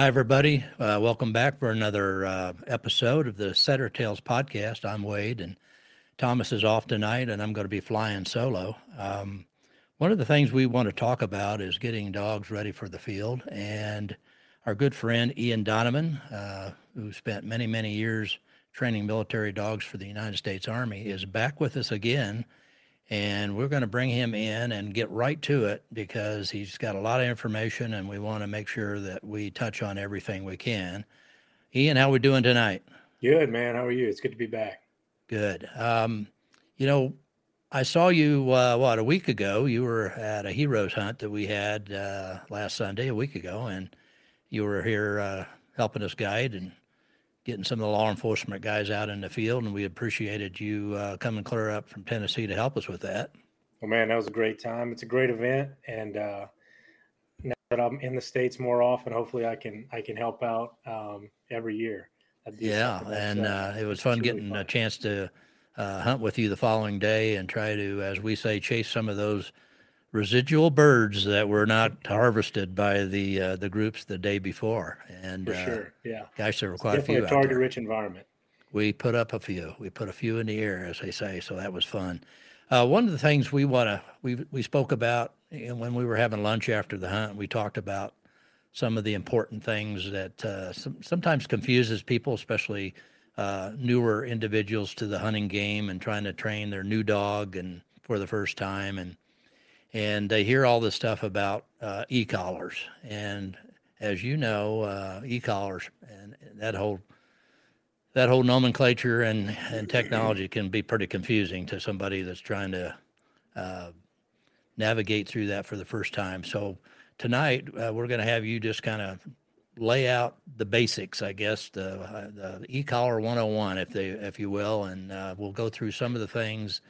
Hi, everybody. Uh, welcome back for another uh, episode of the Setter Tales podcast. I'm Wade, and Thomas is off tonight, and I'm going to be flying solo. Um, one of the things we want to talk about is getting dogs ready for the field. And our good friend Ian Donovan, uh, who spent many, many years training military dogs for the United States Army, is back with us again and we're going to bring him in and get right to it because he's got a lot of information and we want to make sure that we touch on everything we can. Ian, how we doing tonight? Good, man. How are you? It's good to be back. Good. Um, you know, I saw you uh, what a week ago. You were at a heroes hunt that we had uh, last Sunday, a week ago, and you were here uh, helping us guide and getting some of the law enforcement guys out in the field, and we appreciated you uh, coming clear up from Tennessee to help us with that. Well, man, that was a great time. It's a great event, and uh, now that I'm in the states more often, hopefully I can I can help out um, every year. Yeah, and uh, it was fun getting fun. a chance to uh, hunt with you the following day and try to, as we say, chase some of those residual birds that were not harvested by the uh, the groups the day before. And for uh, sure, yeah, gosh, there were quite a few. A target-rich environment. We put up a few. We put a few in the air, as they say. So that was fun. Uh, one of the things we want to we we spoke about know, when we were having lunch after the hunt. We talked about some of the important things that uh, some, sometimes confuses people, especially uh, newer individuals to the hunting game and trying to train their new dog and for the first time and and they hear all this stuff about uh, e-collars. And as you know, uh, e-collars and that whole that whole nomenclature and, and technology can be pretty confusing to somebody that's trying to uh, navigate through that for the first time. So tonight uh, we're going to have you just kind of lay out the basics, I guess, the, uh, the e-collar 101, if they, if you will, and uh, we'll go through some of the things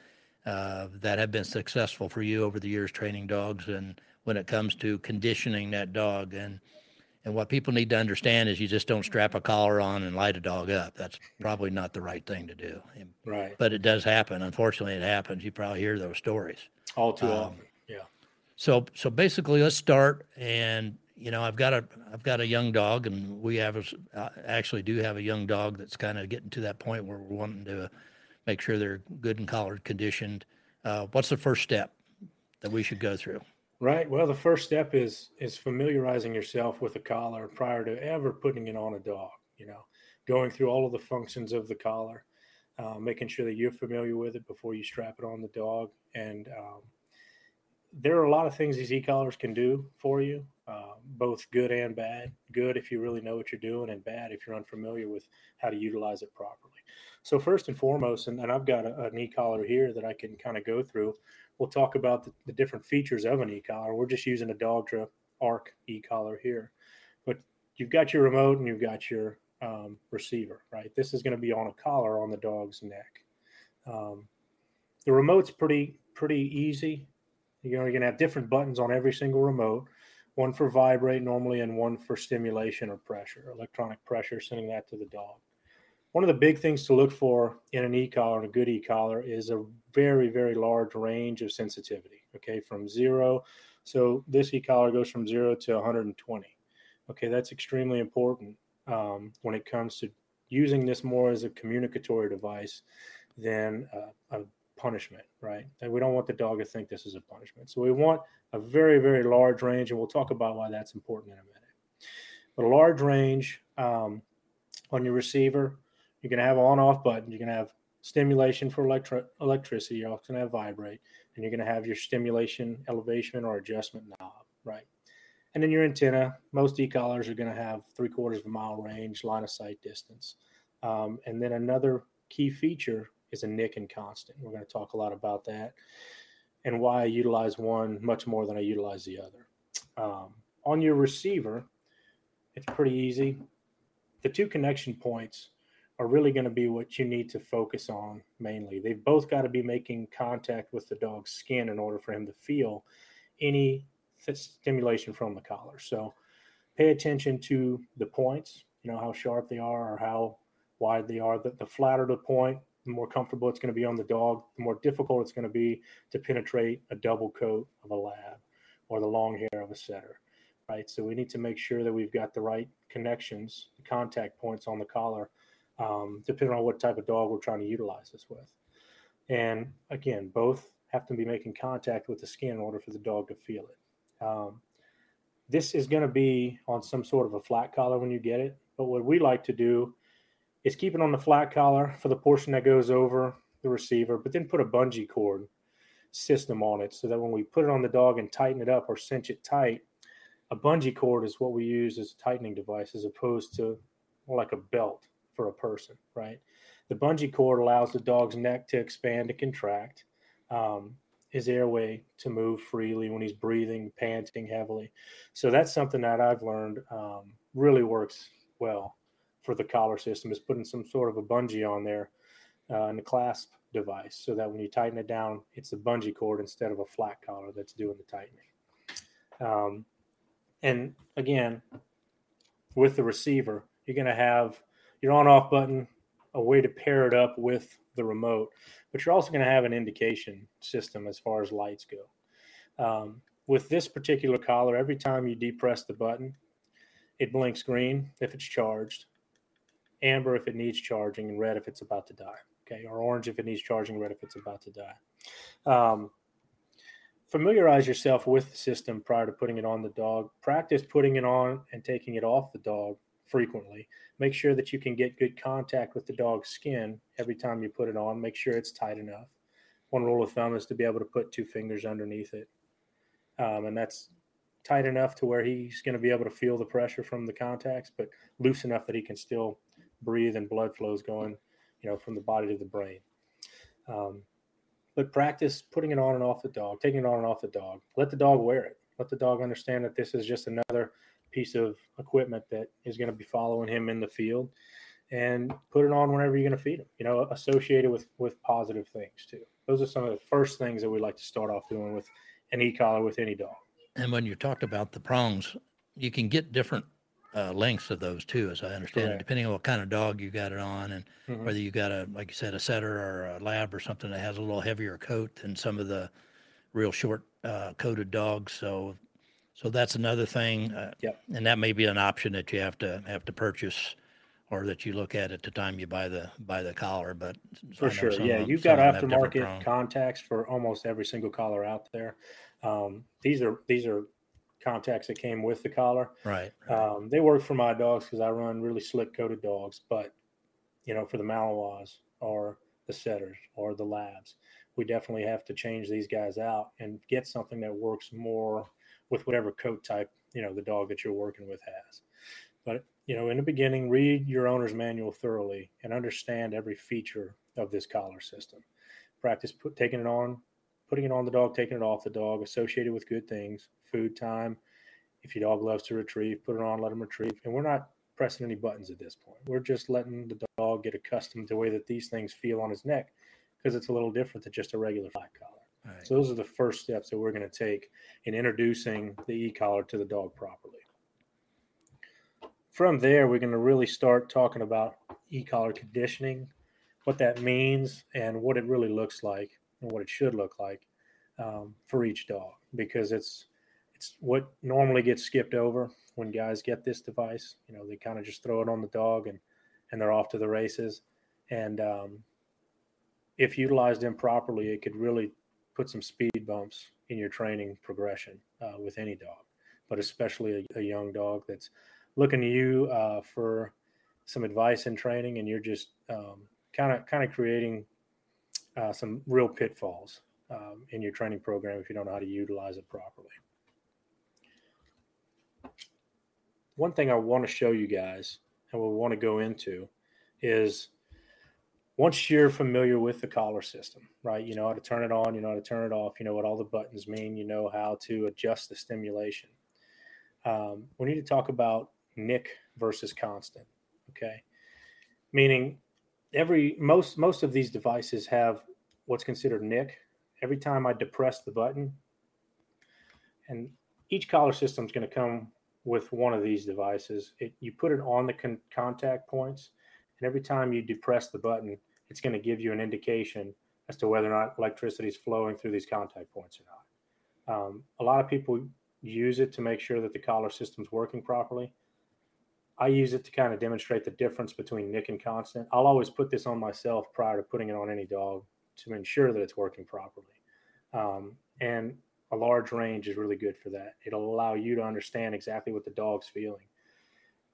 uh, that have been successful for you over the years training dogs and when it comes to conditioning that dog and and what people need to understand is you just don't strap a collar on and light a dog up. That's probably not the right thing to do. Right. But it does happen. Unfortunately, it happens. You probably hear those stories. All too um, often. Yeah. So so basically, let's start. And you know, I've got a I've got a young dog, and we have a, uh, actually do have a young dog that's kind of getting to that point where we're wanting to make sure they're good and collared conditioned. Uh, what's the first step that we should go through? Right. Well, the first step is is familiarizing yourself with a collar prior to ever putting it on a dog. You know, going through all of the functions of the collar, uh, making sure that you're familiar with it before you strap it on the dog. And um, there are a lot of things these e-collars can do for you, uh, both good and bad. Good if you really know what you're doing, and bad if you're unfamiliar with how to utilize it properly. So first and foremost, and, and I've got a, an e-collar here that I can kind of go through. We'll talk about the, the different features of an e-collar. We're just using a Dogtra Arc e-collar here, but you've got your remote and you've got your um, receiver, right? This is going to be on a collar on the dog's neck. Um, the remote's pretty pretty easy. You know, you're going to have different buttons on every single remote. One for vibrate normally, and one for stimulation or pressure, electronic pressure, sending that to the dog one of the big things to look for in an e-collar and a good e-collar is a very very large range of sensitivity okay from zero so this e-collar goes from zero to 120 okay that's extremely important um, when it comes to using this more as a communicatory device than uh, a punishment right and we don't want the dog to think this is a punishment so we want a very very large range and we'll talk about why that's important in a minute but a large range um, on your receiver you're going to have on off button. You're going to have stimulation for electri- electricity. You're also going to have vibrate, and you're going to have your stimulation elevation or adjustment knob, right? And then your antenna. Most e-collars are going to have three quarters of a mile range, line of sight distance. Um, and then another key feature is a nick and constant. We're going to talk a lot about that and why I utilize one much more than I utilize the other. Um, on your receiver, it's pretty easy. The two connection points are really going to be what you need to focus on mainly. They've both got to be making contact with the dog's skin in order for him to feel any stimulation from the collar. So pay attention to the points, you know, how sharp they are or how wide they are. The, the flatter the point, the more comfortable it's going to be on the dog, the more difficult it's going to be to penetrate a double coat of a lab or the long hair of a setter. right? So we need to make sure that we've got the right connections, contact points on the collar, um, depending on what type of dog we're trying to utilize this with. And again, both have to be making contact with the skin in order for the dog to feel it. Um, this is going to be on some sort of a flat collar when you get it. But what we like to do is keep it on the flat collar for the portion that goes over the receiver, but then put a bungee cord system on it so that when we put it on the dog and tighten it up or cinch it tight, a bungee cord is what we use as a tightening device as opposed to like a belt for a person, right? The bungee cord allows the dog's neck to expand and contract, um, his airway to move freely when he's breathing, panting heavily. So that's something that I've learned um, really works well for the collar system is putting some sort of a bungee on there uh, and the clasp device so that when you tighten it down, it's a bungee cord instead of a flat collar that's doing the tightening. Um, and again, with the receiver, you're going to have your on off button, a way to pair it up with the remote, but you're also going to have an indication system as far as lights go. Um, with this particular collar, every time you depress the button, it blinks green if it's charged, amber if it needs charging, and red if it's about to die. Okay, or orange if it needs charging, red if it's about to die. Um, familiarize yourself with the system prior to putting it on the dog. Practice putting it on and taking it off the dog frequently. Make sure that you can get good contact with the dog's skin every time you put it on. Make sure it's tight enough. One rule of thumb is to be able to put two fingers underneath it. Um, and that's tight enough to where he's going to be able to feel the pressure from the contacts, but loose enough that he can still breathe and blood flows going, you know, from the body to the brain. Um, but practice putting it on and off the dog, taking it on and off the dog. Let the dog wear it. Let the dog understand that this is just another piece of equipment that is going to be following him in the field and put it on whenever you're going to feed him you know associated with with positive things too those are some of the first things that we like to start off doing with an e-collar with any dog and when you talked about the prongs you can get different uh, lengths of those too as i understand Correct. it depending on what kind of dog you got it on and mm-hmm. whether you got a like you said a setter or a lab or something that has a little heavier coat than some of the real short uh, coated dogs so so that's another thing. Uh, yep. And that may be an option that you have to have to purchase or that you look at at the time you buy the buy the collar. But for sure, yeah, you've got aftermarket contacts for almost every single collar out there. Um, these are these are contacts that came with the collar. Right. right. Um, they work for my dogs because I run really slick coated dogs. But you know, for the Malinois or the setters or the labs, we definitely have to change these guys out and get something that works more with whatever coat type you know the dog that you're working with has. But you know, in the beginning, read your owner's manual thoroughly and understand every feature of this collar system. Practice put, taking it on, putting it on the dog, taking it off the dog, associated with good things, food time. If your dog loves to retrieve, put it on, let him retrieve. And we're not pressing any buttons at this point. We're just letting the dog get accustomed to the way that these things feel on his neck because it's a little different than just a regular flat collar. Right. So those are the first steps that we're going to take in introducing the e-collar to the dog properly. From there, we're going to really start talking about e-collar conditioning, what that means, and what it really looks like, and what it should look like um, for each dog, because it's it's what normally gets skipped over when guys get this device. You know, they kind of just throw it on the dog and and they're off to the races. And um, if utilized improperly, it could really put some speed bumps in your training progression uh, with any dog, but especially a, a, young dog that's looking to you uh, for some advice in training, and you're just kind of kind of creating uh, some real pitfalls um, in your training program if you don't know how to utilize it properly. One thing I want to show you guys, and we want to go into, is once you're familiar with the collar system, right? You know how to turn it on, you know how to turn it off, you know what all the buttons mean, you know how to adjust the stimulation. Um, we need to talk about Nick versus constant. Okay, meaning every most most of these devices have what's considered Nick. Every time I depress the button, and each collar system is going to come with one of these devices. It, you put it on the con- contact points, and every time you depress the button, it's going to give you an indication as to whether or not electricity is flowing through these contact points or not. Um, a lot of people use it to make sure that the collar system's working properly. I use it to kind of demonstrate the difference between Nick and Constant. I'll always put this on myself prior to putting it on any dog to ensure that it's working properly. Um, and a large range is really good for that. It'll allow you to understand exactly what the dog's feeling.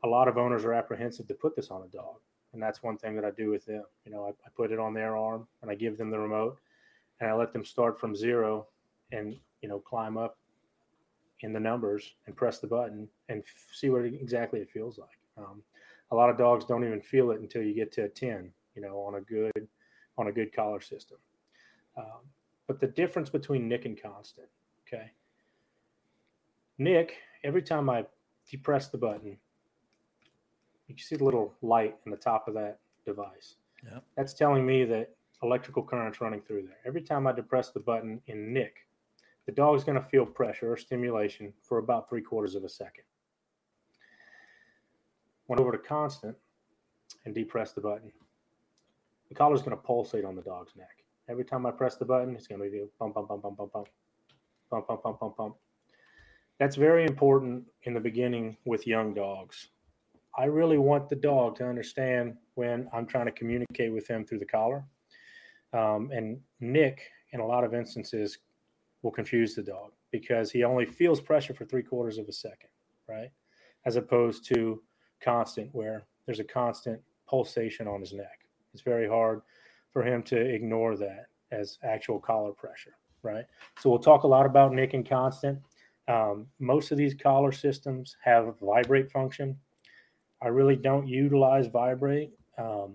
A lot of owners are apprehensive to put this on a dog. And that's one thing that I do with them. You know, I, I put it on their arm and I give them the remote and I let them start from zero and, you know, climb up in the numbers and press the button and f- see what exactly it feels like. Um, a lot of dogs don't even feel it until you get to a 10, you know, on a good on a good collar system. Um, but the difference between Nick and Constant, okay. Nick, every time I depress the button, you can see the little light in the top of that device. Yep. That's telling me that electrical current's running through there. Every time I depress the button in Nick, the dog's going to feel pressure or stimulation for about three quarters of a second. Went over to constant and depress the button. The collar's going to pulsate on the dog's neck. Every time I press the button, it's going to be bump, bump, bump, bump, bump, bump, bump, bump, bump, bump, bump. That's very important in the beginning with young dogs. I really want the dog to understand when I'm trying to communicate with him through the collar. Um, and Nick, in a lot of instances, will confuse the dog because he only feels pressure for three quarters of a second, right? As opposed to constant, where there's a constant pulsation on his neck. It's very hard for him to ignore that as actual collar pressure, right? So we'll talk a lot about Nick and constant. Um, most of these collar systems have vibrate function. I really don't utilize vibrate um,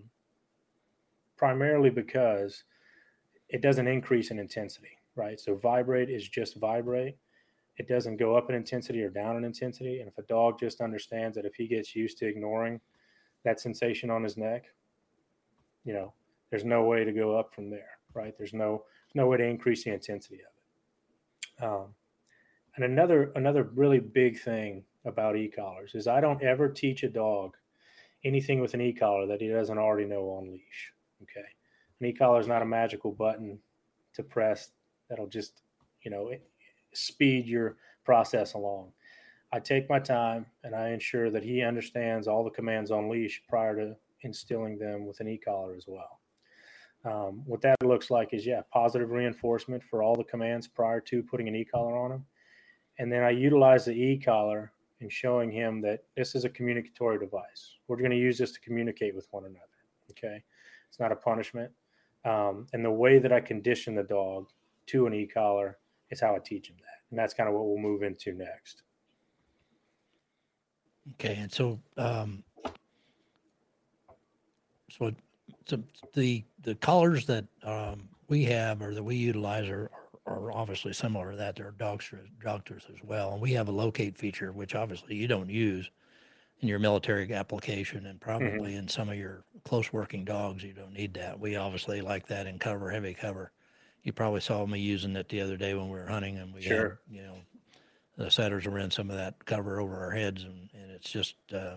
primarily because it doesn't increase in intensity, right? So vibrate is just vibrate. It doesn't go up in intensity or down in intensity. And if a dog just understands that if he gets used to ignoring that sensation on his neck, you know, there's no way to go up from there, right? There's no no way to increase the intensity of it. Um, and another another really big thing about e-collars is I don't ever teach a dog anything with an e-collar that he doesn't already know on leash. Okay, an e-collar is not a magical button to press that'll just you know speed your process along. I take my time and I ensure that he understands all the commands on leash prior to instilling them with an e-collar as well. Um, what that looks like is, yeah, positive reinforcement for all the commands prior to putting an e-collar on him. And then I utilize the e-collar in showing him that this is a communicatory device. We're going to use this to communicate with one another. Okay. It's not a punishment. Um, and the way that I condition the dog to an e-collar is how I teach him that. And that's kind of what we'll move into next. Okay. And so, um, so, so the, the collars that, um, we have or that we utilize are, are obviously similar to that. They're dogsters, dogsters as well. And we have a locate feature, which obviously you don't use in your military application and probably mm-hmm. in some of your close working dogs, you don't need that. We obviously like that in cover, heavy cover. You probably saw me using it the other day when we were hunting and we sure. had, you know, the setters were in some of that cover over our heads. And, and it's just, uh,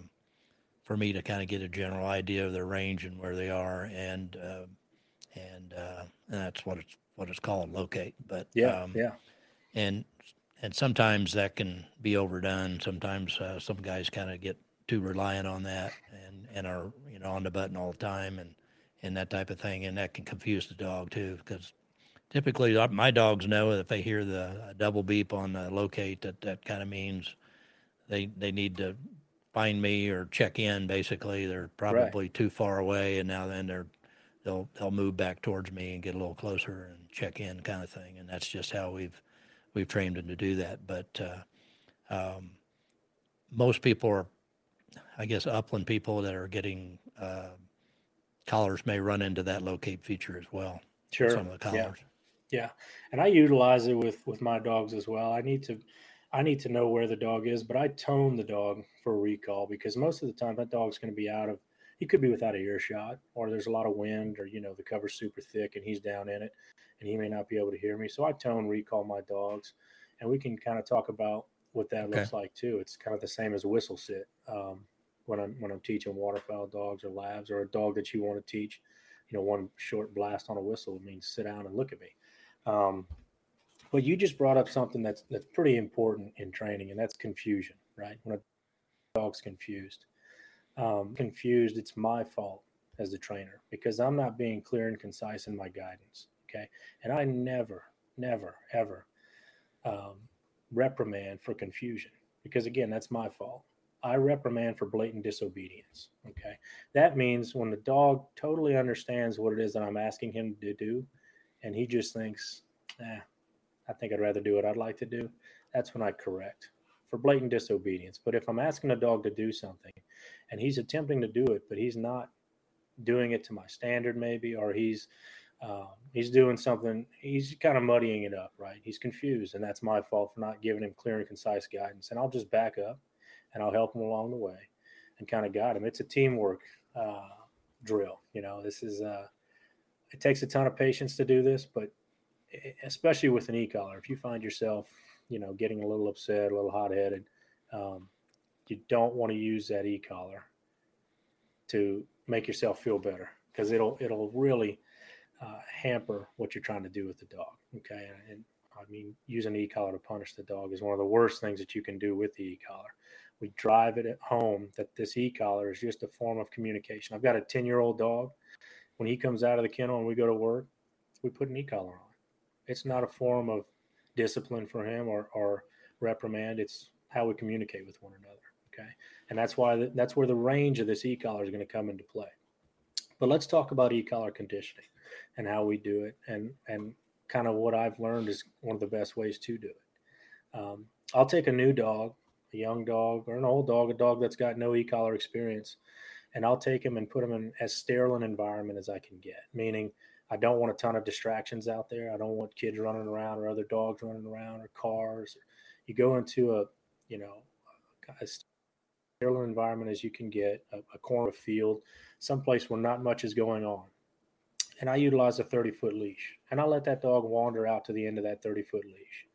for me to kind of get a general idea of their range and where they are. And, uh, and, uh, and that's what it's what it's called, locate. But yeah, um, yeah, and and sometimes that can be overdone. Sometimes uh, some guys kind of get too reliant on that and and are you know on the button all the time and and that type of thing, and that can confuse the dog too because typically uh, my dogs know if they hear the double beep on the locate that that kind of means they they need to find me or check in basically. They're probably right. too far away and now then they're they'll they'll move back towards me and get a little closer and check in kind of thing and that's just how we've we've trained them to do that. But uh, um, most people are i guess upland people that are getting uh, collars may run into that locate feature as well sure. some of the collars. Yeah. yeah. And i utilize it with with my dogs as well. I need to i need to know where the dog is but i tone the dog for a recall because most of the time that dog's going to be out of he could be without a earshot or there's a lot of wind or you know the cover's super thick and he's down in it and he may not be able to hear me so i tone recall my dogs and we can kind of talk about what that okay. looks like too it's kind of the same as whistle sit um, when i'm when i'm teaching waterfowl dogs or labs or a dog that you want to teach you know one short blast on a whistle means sit down and look at me um, But you just brought up something that's that's pretty important in training, and that's confusion, right? When a dog's confused, um, confused, it's my fault as the trainer because I'm not being clear and concise in my guidance. Okay, and I never, never, ever um, reprimand for confusion because again, that's my fault. I reprimand for blatant disobedience. Okay. That means when the dog totally understands what it is that I'm asking him to do, and he just thinks, eh, I think I'd rather do what I'd like to do, that's when I correct for blatant disobedience. But if I'm asking a dog to do something and he's attempting to do it, but he's not doing it to my standard, maybe, or he's um, he's doing something, he's kind of muddying it up, right? He's confused, and that's my fault for not giving him clear and concise guidance. And I'll just back up and I'll help him along the way and kind of guide him. It's a teamwork uh, drill. You know, this is, uh, it takes a ton of patience to do this, but especially with an e-collar, if you find yourself, you know, getting a little upset, a little hot headed, um, you don't want to use that e-collar to make yourself feel better because it'll, it'll really uh, hamper what you're trying to do with the dog. Okay. And, and I mean, using e-collar to punish the dog is one of the worst things that you can do with the e-collar we drive it at home that this e-collar is just a form of communication. I've got a 10 year old dog. When he comes out of the kennel and we go to work, we put an e-collar on. It's not a form of discipline for him or, or reprimand. It's how we communicate with one another. Okay. And that's why the, that's where the range of this e-collar is going to come into play. But let's talk about e-collar conditioning and how we do it and, and kind of what I've learned is one of the best ways to do it. Um, I'll take a new dog a young dog or an old dog, a dog that's got no e-collar experience, and I'll take him and put him in as sterile an environment as I can get. Meaning, I don't want a ton of distractions out there. I don't want kids running around or other dogs running around or cars. You go into a, you know, a sterile environment as you can get, a, a corner of field, someplace where not much is going on. And I utilize a 30 foot leash, and I let that dog wander out to the end of that 30 foot leash.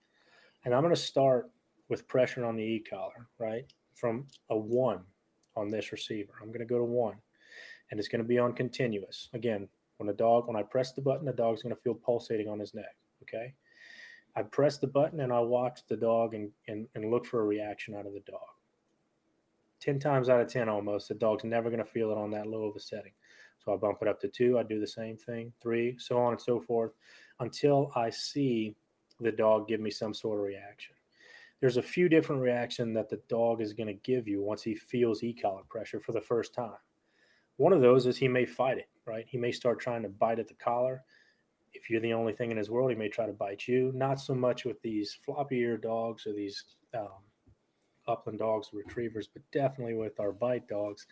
And I'm going to start with pressure on the e-collar, right? From a one on this receiver. I'm going to go to one and it's going to be on continuous. Again, when a dog, when I press the button, the dog's going to feel pulsating on his neck. Okay. I press the button and I watch the dog and, and, and look for a reaction out of the dog. 10 times out of 10 almost, the dog's never going to feel it on that low of a setting. So I bump it up to two, I do the same thing, three, so on and so forth, until I see the dog give me some sort of reaction there's a few different reaction that the dog is going to give you once he feels e-collar pressure for the first time. One of those is he may fight it, right? He may start trying to bite at the collar. If you're the only thing in his world, he may try to bite you. Not so much with these floppy ear dogs or these um, upland dogs, retrievers, but definitely with our bite dogs.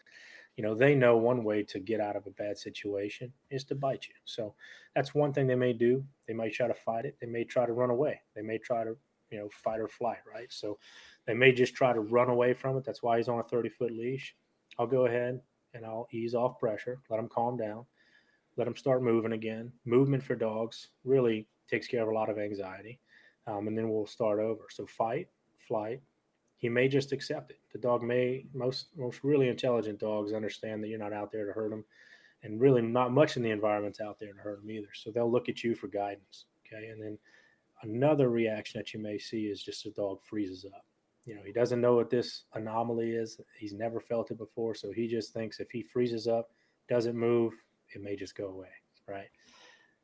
You know, they know one way to get out of a bad situation is to bite you. So that's one thing they may do. They might try to fight it. They may try to run away. They may try to you know fight or flight, right? So they may just try to run away from it. That's why he's on a 30 foot leash. I'll go ahead and I'll ease off pressure, let them calm down, let them start moving again. Movement for dogs really takes care of a lot of anxiety, um, and then we'll start over. So fight, flight. He may just accept it. The dog may most most really intelligent dogs understand that you're not out there to hurt them, and really not much in the environment's out there to hurt them either. So they'll look at you for guidance. Okay, and then Another reaction that you may see is just the dog freezes up. You know, he doesn't know what this anomaly is. He's never felt it before. So he just thinks if he freezes up, doesn't move, it may just go away. Right.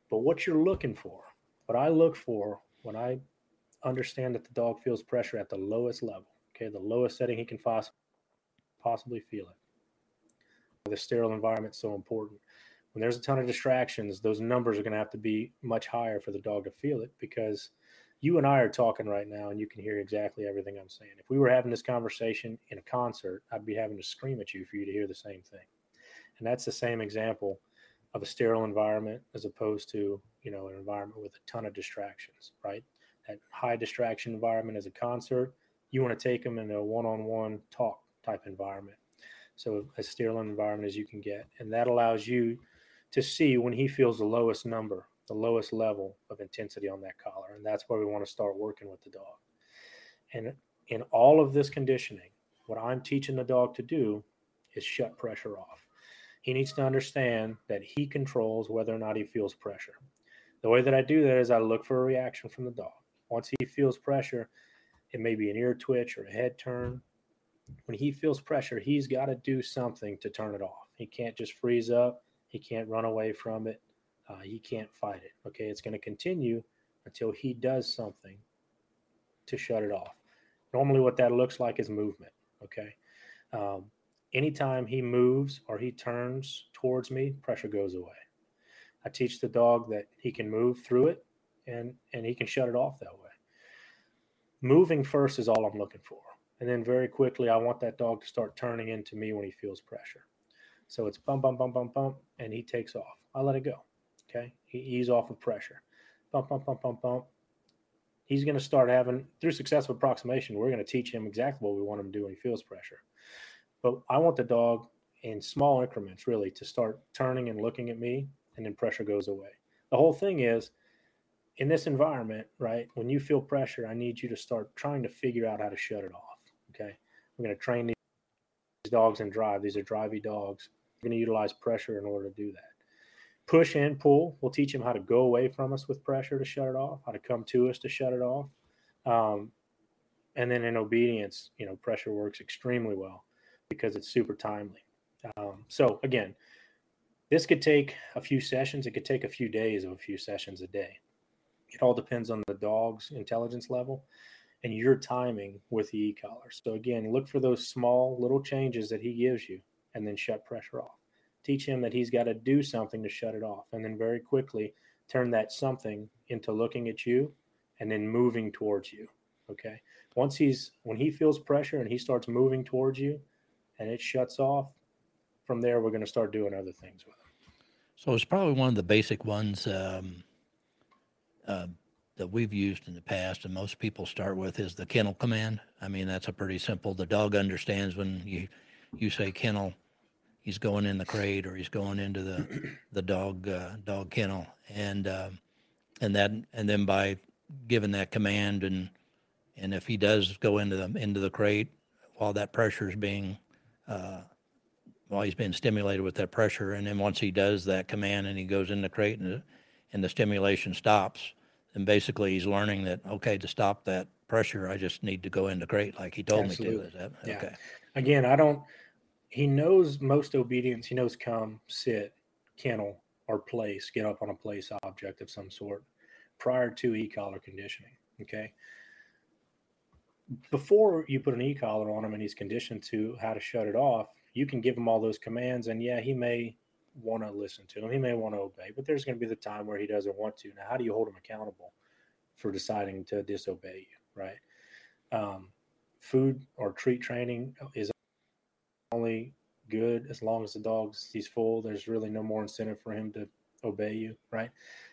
But what you're looking for, what I look for when I understand that the dog feels pressure at the lowest level, okay, the lowest setting he can poss- possibly feel it. The sterile environment is so important when there's a ton of distractions, those numbers are going to have to be much higher for the dog to feel it because you and I are talking right now and you can hear exactly everything I'm saying. If we were having this conversation in a concert, I'd be having to scream at you for you to hear the same thing. And that's the same example of a sterile environment as opposed to, you know, an environment with a ton of distractions, right? That high distraction environment is a concert. You want to take them in a one-on-one talk type environment. So as sterile environment as you can get. And that allows you to see when he feels the lowest number, the lowest level of intensity on that collar. And that's where we want to start working with the dog. And in all of this conditioning, what I'm teaching the dog to do is shut pressure off. He needs to understand that he controls whether or not he feels pressure. The way that I do that is I look for a reaction from the dog. Once he feels pressure, it may be an ear twitch or a head turn. When he feels pressure, he's got to do something to turn it off. He can't just freeze up. He can't run away from it. Uh, he can't fight it. Okay, it's going to continue until he does something to shut it off. Normally, what that looks like is movement. Okay, um, anytime he moves or he turns towards me, pressure goes away. I teach the dog that he can move through it and and he can shut it off that way. Moving first is all I'm looking for. And then very quickly I want that dog to start turning into me when he feels pressure. So it's bump, bump, bump, bump, bump, and he takes off. I let it go. Okay. He ease off of pressure. Bump, bump, bump, bump, bump. He's going to start having, through successful approximation, we're going to teach him exactly what we want him to do when he feels pressure. But I want the dog in small increments, really, to start turning and looking at me, and then pressure goes away. The whole thing is in this environment, right? When you feel pressure, I need you to start trying to figure out how to shut it off. Okay. We're going to train these dogs and drive. These are drivey dogs. We're going to utilize pressure in order to do that. Push and pull. We'll teach them how to go away from us with pressure to shut it off, how to come to us to shut it off. Um, and then in obedience, you know, pressure works extremely well because it's super timely. Um, so again, this could take a few sessions. It could take a few days of a few sessions a day. It all depends on the dog's intelligence level and your timing with the e-collar. So again, look for those small little changes that he gives you and then shut pressure off. Teach him that he's got to do something to shut it off and then very quickly turn that something into looking at you and then moving towards you. Okay? Once he's when he feels pressure and he starts moving towards you, and it shuts off, from there we're going to start doing other things with them. So it's probably one of the basic ones um, uh, that we've used in the past, and most people start with is the kennel command. I mean, that's a pretty simple. The dog understands when you you say kennel, he's going in the crate or he's going into the the dog uh, dog kennel, and uh, and that and then by giving that command and and if he does go into the into the crate while that pressure is being uh, while he's being stimulated with that pressure. And then once he does that command and he goes in the crate and the, and the stimulation stops, then basically he's learning that, okay, to stop that pressure, I just need to go in the crate like he told Absolutely. me to. Is that yeah. okay? Again, I don't, he knows most obedience. He knows come, sit, kennel, or place, get up on a place object of some sort prior to e collar conditioning. Okay before you put an e-collar on him and he's conditioned to how to shut it off, you can give him all those commands, and yeah, he may want to listen to him, he may want to obey, but there's going to be the time where he doesn't want to. Now, how do you hold him accountable for deciding to disobey you, right? Um, food or treat training is only good as long as the dog's he's full. There's really no more incentive for him to obey you, right?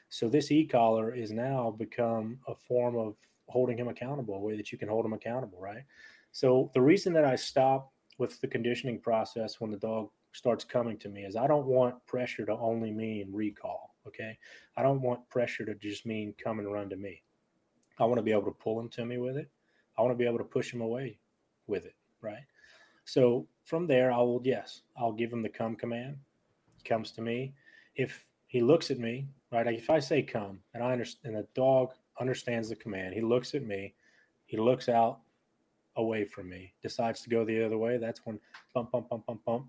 So this e-collar is now become a form of holding him accountable, a way that you can hold him accountable, right? So the reason that I stop with the conditioning process when the dog starts coming to me is I don't want pressure to only mean recall. Okay. I don't want pressure to just mean come and run to me. I want to be able to pull him to me with it. I want to be able to push him away with it. Right. So from there, I will, yes, I'll give him the come command. He comes to me. If he looks at me, right, if I say come and I understand, and the dog understands the command. He looks at me. He looks out away from me, decides to go the other way. That's when bump, bump, bump, bump, bump.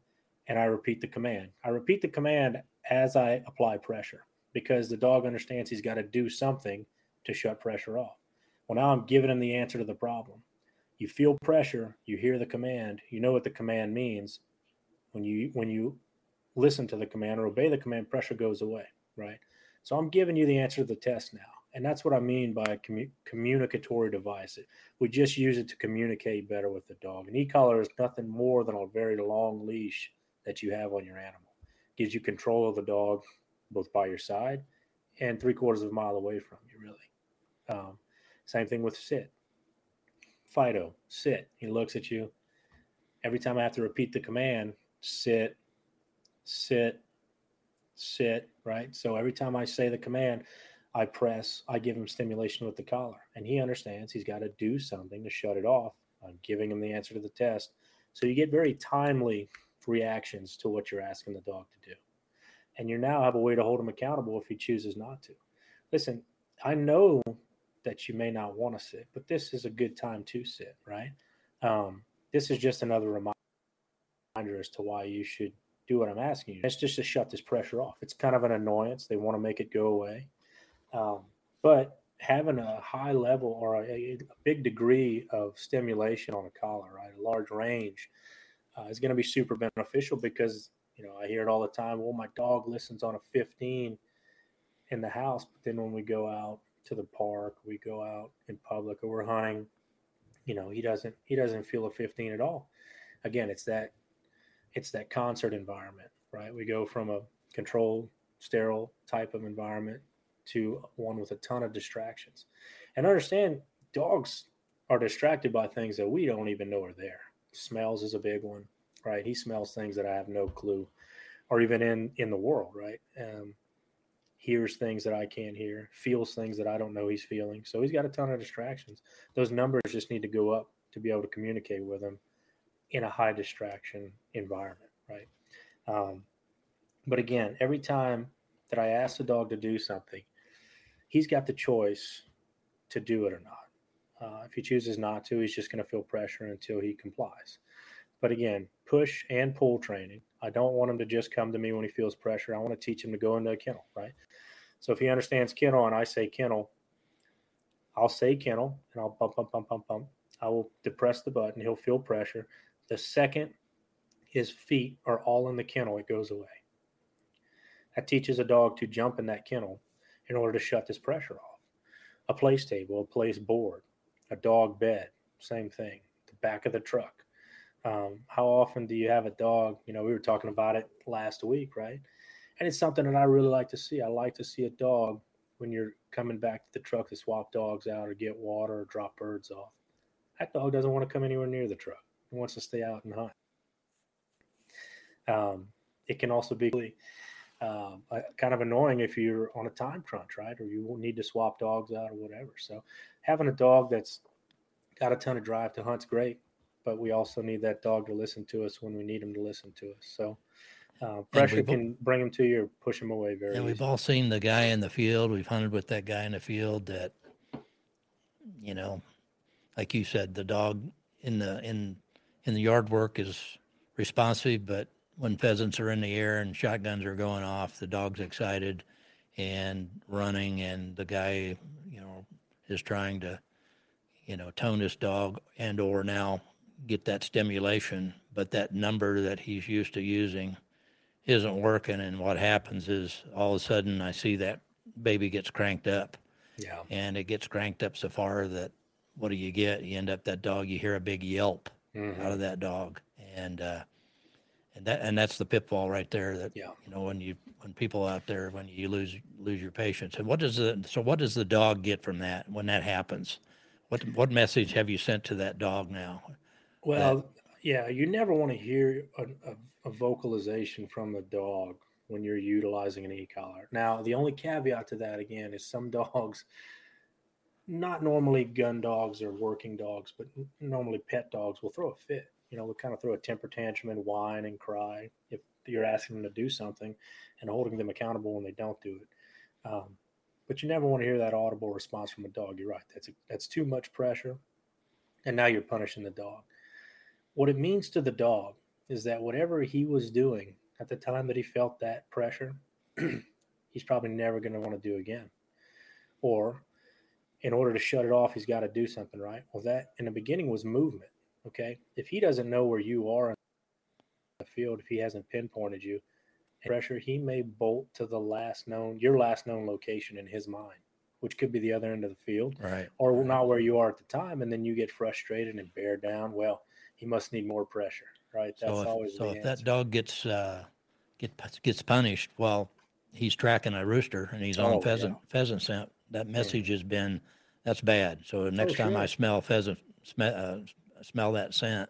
And I repeat the command. I repeat the command as I apply pressure because the dog understands he's got to do something to shut pressure off. Well, now I'm giving him the answer to the problem. You feel pressure, you hear the command, you know what the command means. When you when you listen to the command or obey the command, pressure goes away, right? So I'm giving you the answer to the test now. And that's what I mean by a commu- communicatory device. We just use it to communicate better with the dog. An e-collar is nothing more than a very long leash that you have on your animal. It gives you control of the dog both by your side and three quarters of a mile away from you, really. Um, same thing with sit. Fido, sit. He looks at you. Every time I have to repeat the command, sit, sit, sit, right? So every time I say the command, I press, I give him stimulation with the collar, and he understands he's got to do something to shut it off. I'm giving him the answer to the test. So you get very timely reactions to what you're asking the dog to do. And you now have a way to hold him accountable if he chooses not to. Listen, I know that you may not want to sit, but this is a good time to sit, right? Um, this is just another reminder as to why you should do what I'm asking you. It's just to shut this pressure off. It's kind of an annoyance. They want to make it go away. Um, but having a high level or a, a, big degree of stimulation on a collar, right, a large range, uh, is going to be super beneficial because you know I hear it all the time. Well, my dog listens on a 15 in the house, but then when we go out to the park, we go out in public, or we're hunting, you know, he doesn't he doesn't feel a 15 at all. Again, it's that it's that concert environment, right? We go from a controlled, sterile type of environment to one with a ton of distractions. And understand dogs are distracted by things that we don't even know are there. Smells is a big one, right? He smells things that I have no clue, or even in in the world, right? Um, hears things that I can't hear, feels things that I don't know he's feeling. So he's got a ton of distractions. Those numbers just need to go up to be able to communicate with him in a high distraction environment, right? Um, but again, every time that I ask the dog to do something, he's got the choice to do it or not. Uh, if he chooses not to, he's just going to feel pressure until he complies. But again, push and pull training. I don't want him to just come to me when he feels pressure. I want to teach him to go into a kennel, right? So if he understands kennel and I say kennel, I'll say kennel and I'll bump, bump, bump, bump, bump. I will depress the button. He'll feel pressure. The second his feet are all in the kennel, it goes away. That teaches a dog to jump in that kennel in order to shut this pressure off. A place table, a place board, a dog bed, same thing. The back of the truck. Um, how often do you have a dog? You know, we were talking about it last week, right? And it's something that I really like to see. I like to see a dog when you're coming back to the truck to swap dogs out or get water or drop birds off. That dog doesn't want to come anywhere near the truck. He wants to stay out and hunt. Um, it can also be um, kind of annoying if you're on a time crunch, right? Or you need to swap dogs out or whatever. So having a dog that's got a ton of drive to hunt's great, but we also need that dog to listen to us when we need him to listen to us. So uh, pressure can bring him to you or push him away very. And we've all seen the guy in the field. We've hunted with that guy in the field that, you know, like you said, the dog in the in in the yard work is responsive, but when pheasants are in the air and shotguns are going off, the dog's excited and running, and the guy, you know, is trying to, you know, tone his dog and or now get that stimulation, but that number that he's used to using isn't working. And what happens is all of a sudden I see that baby gets cranked up. Yeah. And it gets cranked up so far that what do you get? You end up that dog, you hear a big yelp mm-hmm. out of that dog. And, uh, and that and that's the pitfall right there that yeah. you know when you when people out there when you lose lose your patience and what does the so what does the dog get from that when that happens what what message have you sent to that dog now well yeah you never want to hear a, a, a, vocalization from the dog when you're utilizing an e-collar now the only caveat to that again is some dogs not normally gun dogs or working dogs but normally pet dogs will throw a fit you know, we kind of throw a temper tantrum and whine and cry if you're asking them to do something and holding them accountable when they don't do it. Um, but you never want to hear that audible response from a dog. You're right. That's a, that's too much pressure, and now you're punishing the dog. What it means to the dog is that whatever he was doing at the time that he felt that pressure, he's probably never going to want to do again. Or in order to shut it off, he's got to do something, right? Well, that in the beginning was movement. Okay. If he doesn't know where you are in the field, if he hasn't pinpointed you, pressure, he may bolt to the last known, your last known location in his mind, which could be the other end of the field, right? Or right. not where you are at the time, and then you get frustrated and bear down. Well, he must need more pressure, right? That's so if, always so. if answer. that dog gets uh, get gets punished, well, he's tracking a rooster and he's on oh, pheasant yeah. pheasant scent. That message yeah. has been that's bad. So next oh, time sure. I smell pheasant, smell, uh, smell that scent,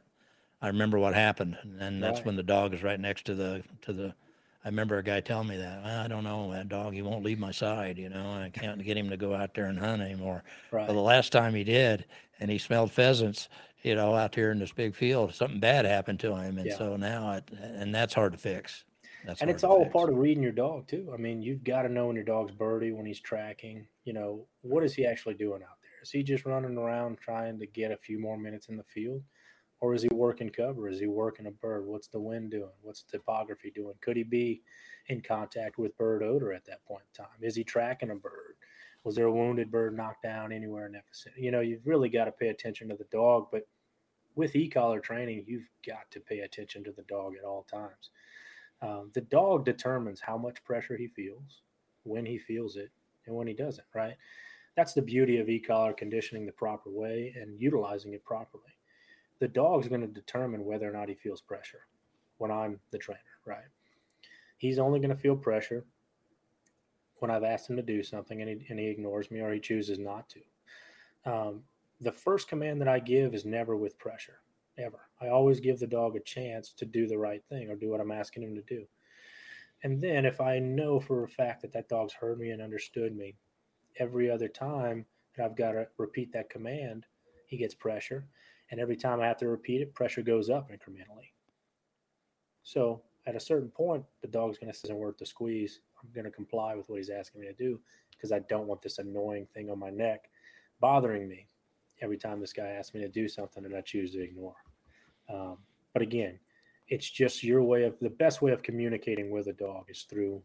I remember what happened, and that's right. when the dog is right next to the to the. I remember a guy telling me that I don't know that dog. He won't leave my side. You know, I can't get him to go out there and hunt anymore. Right. Well, the last time he did, and he smelled pheasants, you know, out here in this big field, something bad happened to him, and yeah. so now it, and that's hard to fix. That's and it's all a part of reading your dog too. I mean, you've got to know when your dog's birdie, when he's tracking. You know, what is he actually doing out there? Is he just running around trying to get a few more minutes in the field? Or is he working cover? Is he working a bird? What's the wind doing? What's the topography doing? Could he be in contact with bird odor at that point in time? Is he tracking a bird? Was there a wounded bird knocked down anywhere in that vicinity? You know, you've really got to pay attention to the dog, but with e-collar training, you've got to pay attention to the dog at all times. Um, the dog determines how much pressure he feels, when he feels it, and when he doesn't, right? That's the beauty of e-collar conditioning the proper way and utilizing it properly. The dog's going to determine whether or not he feels pressure when I'm the trainer, right? He's only going to feel pressure when I've asked him to do something and he, and he ignores me or he chooses not to. Um, the first command that I give is never with pressure, ever. I always give the dog a chance to do the right thing or do what I'm asking him to do. And then if I know for a fact that that dog's heard me and understood me, every other time that I've got to repeat that command, he gets pressure. And every time I have to repeat it, pressure goes up incrementally. So at a certain point, the dog's going to say, isn't worth the squeeze. Going to comply with what he's asking me to do because I don't want this annoying thing on my neck bothering me every time this guy asks me to do something and I choose to ignore. Um, but again, it's just your way of the best way of communicating with a dog is through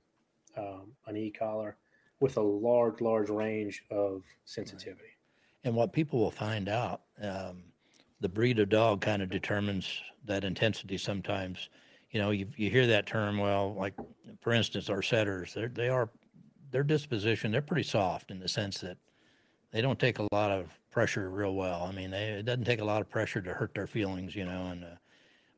um, an e-collar with a large, large range of sensitivity. And what people will find out, um, the breed of dog kind of determines that intensity sometimes. You know, you, you hear that term, well, like for instance, our setters, they're, they are, their disposition, they're pretty soft in the sense that they don't take a lot of pressure real well. I mean, they, it doesn't take a lot of pressure to hurt their feelings, you know. And uh,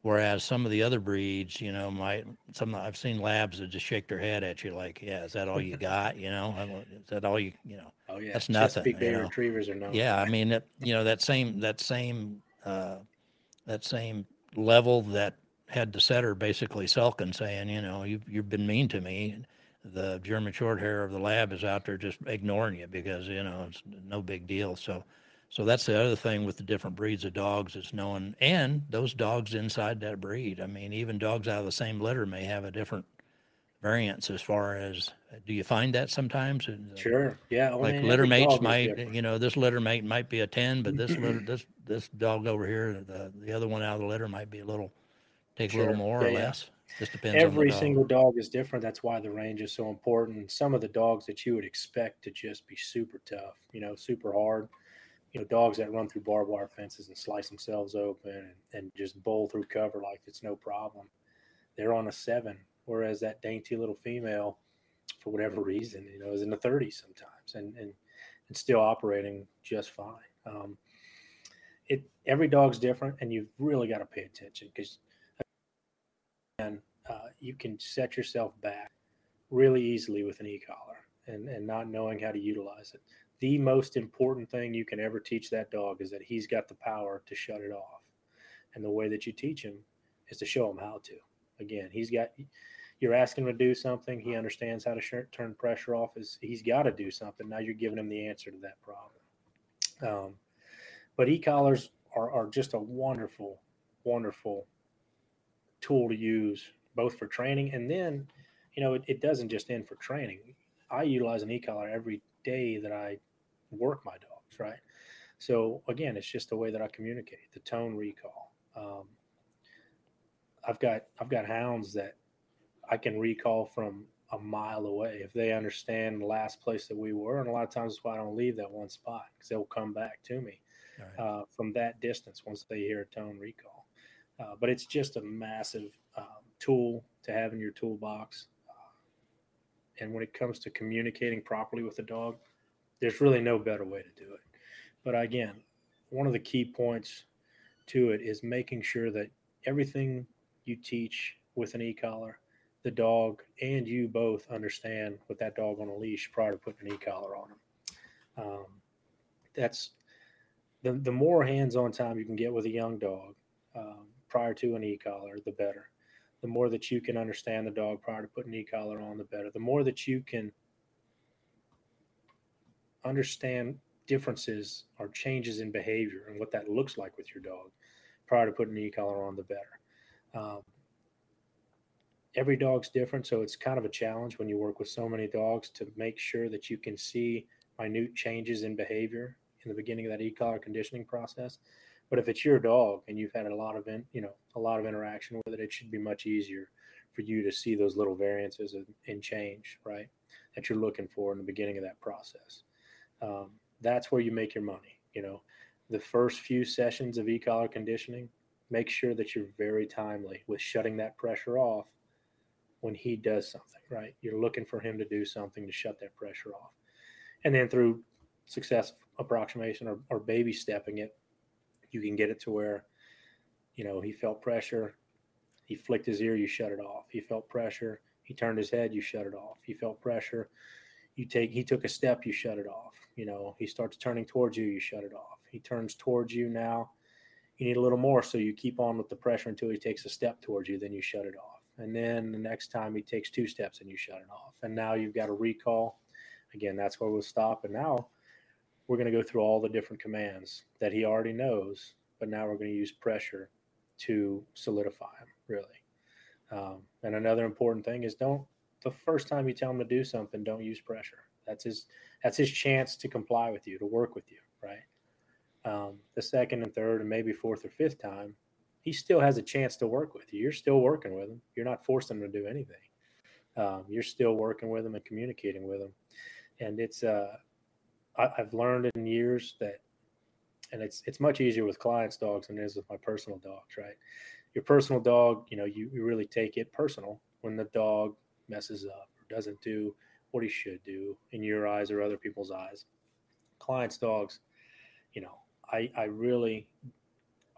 whereas some of the other breeds, you know, might some I've seen labs that just shake their head at you like, "Yeah, is that all you got?" You know, is that all you, you know? Oh yeah, that's nothing. Chesapeake Bay you know? Retrievers are known. Yeah, I mean, it, you know, that same that same uh, that same level that had the setter basically sulking, saying, you know, you've you've been mean to me the German short hair of the lab is out there just ignoring you because you know it's no big deal. So, so that's the other thing with the different breeds of dogs is knowing, and those dogs inside that breed. I mean, even dogs out of the same litter may have a different variance as far as. Do you find that sometimes? Uh, sure. Yeah. Like mean, litter mates might, you know, this litter mate might be a ten, but this litter, this this dog over here, the the other one out of the litter might be a little, take a little more Yeah, or yeah. less. Just depends. on the Every dog. single dog is different. That's why the range is so important. Some of the dogs that you would expect to just be super tough, you know, super hard, you know, dogs that run through barbed wire fences and slice themselves open and, and just bowl through cover like it's no problem. They're on a seven, whereas that dainty little female, for whatever reason, you know, is in the 30s sometimes and and, and still operating just fine. Um, it every dog's different, and you've really got to pay attention because and uh, you can set yourself back really easily with an e-collar and, and not knowing how to utilize it. The most important thing you can ever teach that dog is that he's got the power to shut it off. And the way that you teach him is to show him how to. Again, he's got you're asking him to do something, he understands how to sh- turn pressure off. Is he's got to do something. Now you're giving him the answer to that problem. Um, but e-collars are, are just a wonderful, wonderful tool to use both for training and then you know it, it doesn't just end for training i utilize an e-collar every day that i work my dogs right so again it's just the way that i communicate the tone recall um, i've got i've got hounds that i can recall from a mile away if they understand the last place that we were and a lot of times that's why i don't leave that one spot because they'll come back to me right. uh, from that distance once they hear a tone recall. Uh, but it's just a massive um, tool to have in your toolbox. Uh, and when it comes to communicating properly with a dog, there's really no better way to do it. But again, one of the key points to it is making sure that everything you teach with an e-collar, the dog and you both understand with that dog on a leash prior to putting an e-collar on them. Um, that's the, the more hands-on time you can get with a young dog um, prior to an e-collar, the better. The more that you can understand the dog prior to putting an e-collar on, the better. The more that you can understand differences or changes in behavior and what that looks like with your dog prior to putting an e-collar on, the better. Um, every dog's different, so it's kind of a challenge when you work with so many dogs to make sure that you can see minute changes in behavior in the beginning of that e-collar conditioning process. But if it's your dog and you've had a lot of in, you know a lot of interaction with it, it should be much easier for you to see those little variances and, change, right? That you're looking for in the beginning of that process. Um, that's where you make your money. You know, the first few sessions of e-collar conditioning, make sure that you're very timely with shutting that pressure off when he does something, right? You're looking for him to do something to shut that pressure off. And then through successive approximation or, or baby stepping it, you can get it to where, you know, he felt pressure, he flicked his ear, you shut it off. He felt pressure, he turned his head, you shut it off. He felt pressure, you take he took a step, you shut it off. You know, he starts turning towards you, you shut it off. He turns towards you now. You need a little more, so you keep on with the pressure until he takes a step towards you, then you shut it off. And then the next time he takes two steps and you shut it off. And now you've got a recall. Again, that's where we'll stop. And now we're going to go through all the different commands that he already knows, but now we're going to use pressure to solidify him, really. Um, and another important thing is don't the first time you tell him to do something, don't use pressure. That's his that's his chance to comply with you, to work with you, right? Um, the second and third and maybe fourth or fifth time, he still has a chance to work with you. You're still working with him. You're not forcing him to do anything. Um, you're still working with him and communicating with him. And it's uh, I, I've learned in years that, and it's it's much easier with clients' dogs than it is with my personal dogs, right? Your personal dog, you know, you, you really take it personal when the dog messes up or doesn't do what he should do in your eyes or other people's eyes. Clients' dogs, you know, I, I really